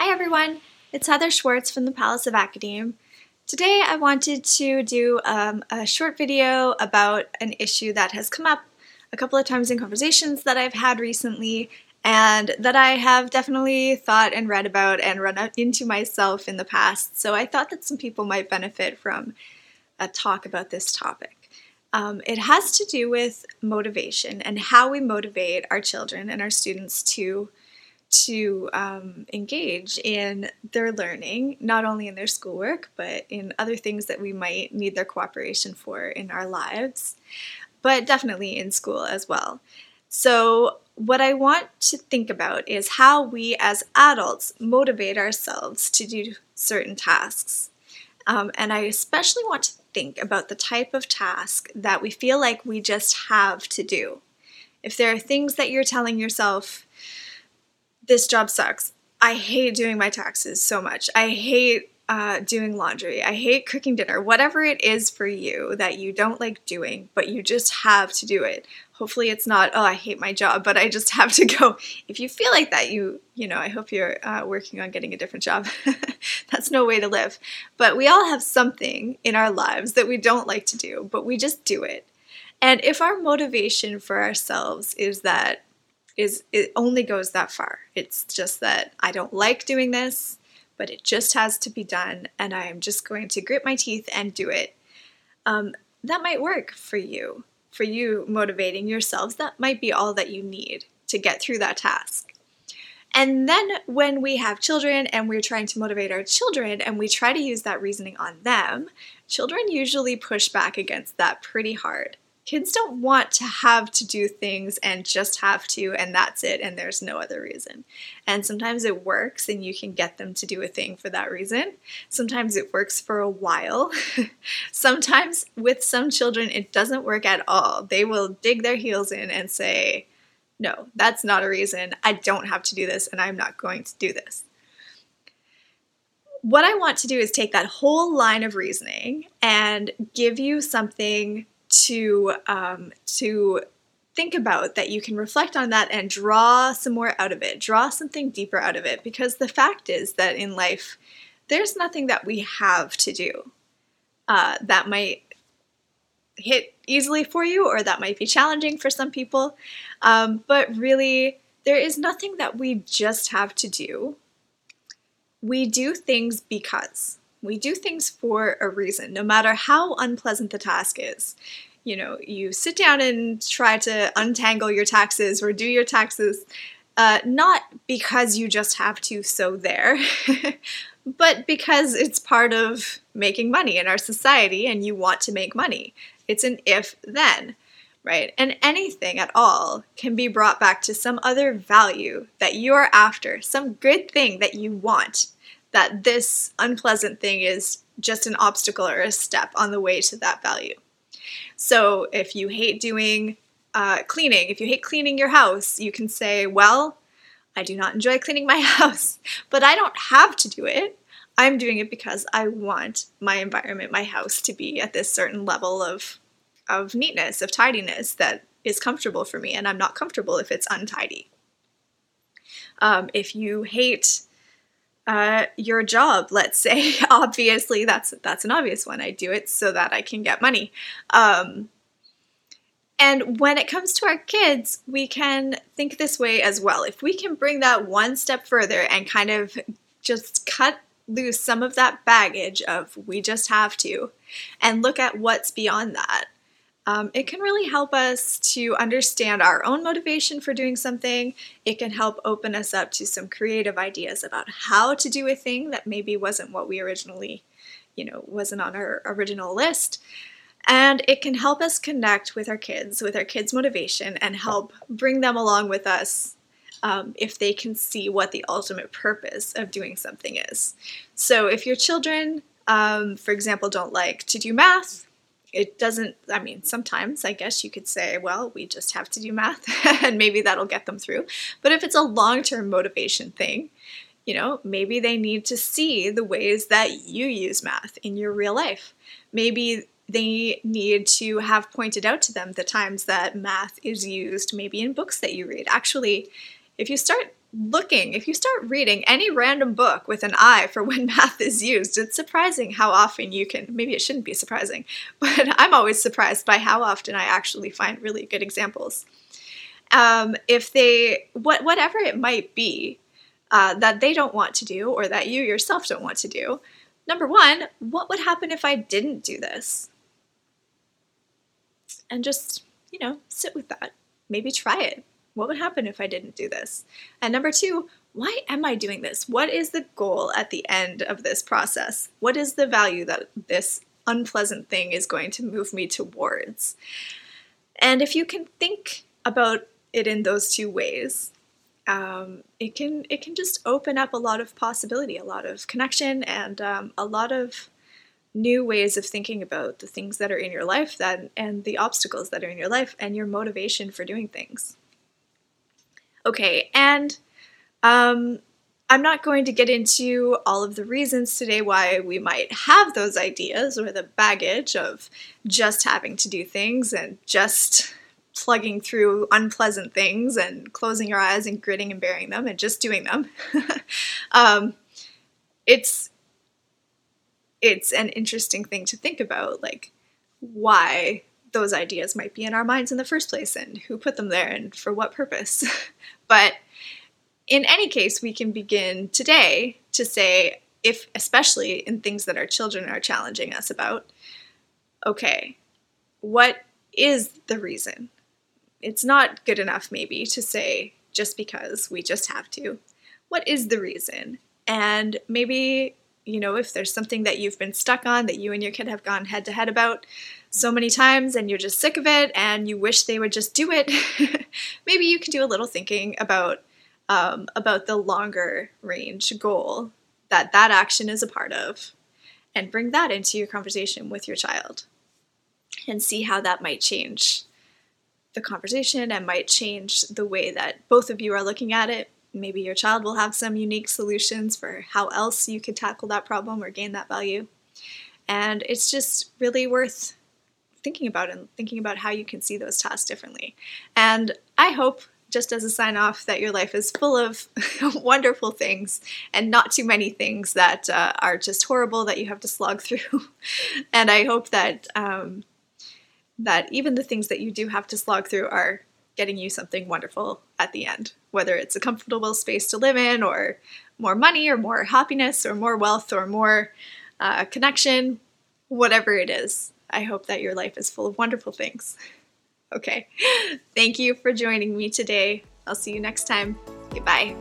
Hi everyone, it's Heather Schwartz from the Palace of Academe. Today I wanted to do um, a short video about an issue that has come up a couple of times in conversations that I've had recently and that I have definitely thought and read about and run into myself in the past. So I thought that some people might benefit from a talk about this topic. Um, it has to do with motivation and how we motivate our children and our students to to um, engage in their learning, not only in their schoolwork, but in other things that we might need their cooperation for in our lives, but definitely in school as well. So, what I want to think about is how we as adults motivate ourselves to do certain tasks. Um, and I especially want to think about the type of task that we feel like we just have to do. If there are things that you're telling yourself, this job sucks. I hate doing my taxes so much. I hate uh, doing laundry. I hate cooking dinner. Whatever it is for you that you don't like doing, but you just have to do it. Hopefully, it's not, oh, I hate my job, but I just have to go. If you feel like that, you, you know, I hope you're uh, working on getting a different job. That's no way to live. But we all have something in our lives that we don't like to do, but we just do it. And if our motivation for ourselves is that is it only goes that far. It's just that I don't like doing this, but it just has to be done, and I'm just going to grit my teeth and do it. Um, that might work for you, for you motivating yourselves. That might be all that you need to get through that task. And then when we have children and we're trying to motivate our children and we try to use that reasoning on them, children usually push back against that pretty hard kids don't want to have to do things and just have to and that's it and there's no other reason. And sometimes it works and you can get them to do a thing for that reason. Sometimes it works for a while. sometimes with some children it doesn't work at all. They will dig their heels in and say, "No, that's not a reason. I don't have to do this and I'm not going to do this." What I want to do is take that whole line of reasoning and give you something to um, to think about that you can reflect on that and draw some more out of it draw something deeper out of it. Because the fact is that in life there's nothing that we have to do uh, that might hit easily for you or that might be challenging for some people. Um, but really there is nothing that we just have to do. We do things because we do things for a reason, no matter how unpleasant the task is. You know, you sit down and try to untangle your taxes or do your taxes, uh, not because you just have to, so there, but because it's part of making money in our society and you want to make money. It's an if then, right? And anything at all can be brought back to some other value that you're after, some good thing that you want that this unpleasant thing is just an obstacle or a step on the way to that value. So if you hate doing uh, cleaning, if you hate cleaning your house, you can say, well, I do not enjoy cleaning my house, but I don't have to do it. I'm doing it because I want my environment, my house to be at this certain level of of neatness, of tidiness that is comfortable for me, and I'm not comfortable if it's untidy. Um, if you hate uh, your job, let's say. Obviously, that's that's an obvious one. I do it so that I can get money. Um, and when it comes to our kids, we can think this way as well. If we can bring that one step further and kind of just cut loose some of that baggage of we just have to and look at what's beyond that um, it can really help us to understand our own motivation for doing something. It can help open us up to some creative ideas about how to do a thing that maybe wasn't what we originally, you know, wasn't on our original list. And it can help us connect with our kids, with our kids' motivation, and help bring them along with us um, if they can see what the ultimate purpose of doing something is. So, if your children, um, for example, don't like to do math, it doesn't i mean sometimes i guess you could say well we just have to do math and maybe that'll get them through. But if it's a long-term motivation thing you know maybe they need to see the ways that you use math in your real life. Maybe they need to have pointed out to them the times that math is used maybe in books that you read. Actually if you start looking, if you start reading any random book with an eye for when math is used, it's surprising how often you can. Maybe it shouldn't be surprising, but I'm always surprised by how often I actually find really good examples. Um, if they, what, whatever it might be uh, that they don't want to do or that you yourself don't want to do, number one, what would happen if I didn't do this? And just, you know, sit with that. Maybe try it what would happen if I didn't do this? And number two, why am I doing this? What is the goal at the end of this process? What is the value that this unpleasant thing is going to move me towards? And if you can think about it in those two ways, um, it can it can just open up a lot of possibility, a lot of connection, and um, a lot of new ways of thinking about the things that are in your life that and the obstacles that are in your life and your motivation for doing things. Okay, and um, I'm not going to get into all of the reasons today why we might have those ideas or the baggage of just having to do things and just plugging through unpleasant things and closing your eyes and gritting and bearing them and just doing them. um, it's it's an interesting thing to think about, like why those ideas might be in our minds in the first place and who put them there and for what purpose. but in any case, we can begin today to say, if especially in things that our children are challenging us about, okay, what is the reason? It's not good enough, maybe, to say just because we just have to. What is the reason? And maybe, you know, if there's something that you've been stuck on that you and your kid have gone head to head about, so many times and you're just sick of it and you wish they would just do it, maybe you can do a little thinking about um, about the longer range goal that that action is a part of, and bring that into your conversation with your child, and see how that might change the conversation and might change the way that both of you are looking at it. Maybe your child will have some unique solutions for how else you could tackle that problem or gain that value. And it's just really worth thinking about and thinking about how you can see those tasks differently. And I hope, just as a sign off, that your life is full of wonderful things and not too many things that uh, are just horrible that you have to slog through. and I hope that um, that even the things that you do have to slog through are getting you something wonderful at the end, whether it's a comfortable space to live in, or more money, or more happiness, or more wealth, or more uh, connection, whatever it is. I hope that your life is full of wonderful things. Okay. Thank you for joining me today. I'll see you next time. Goodbye.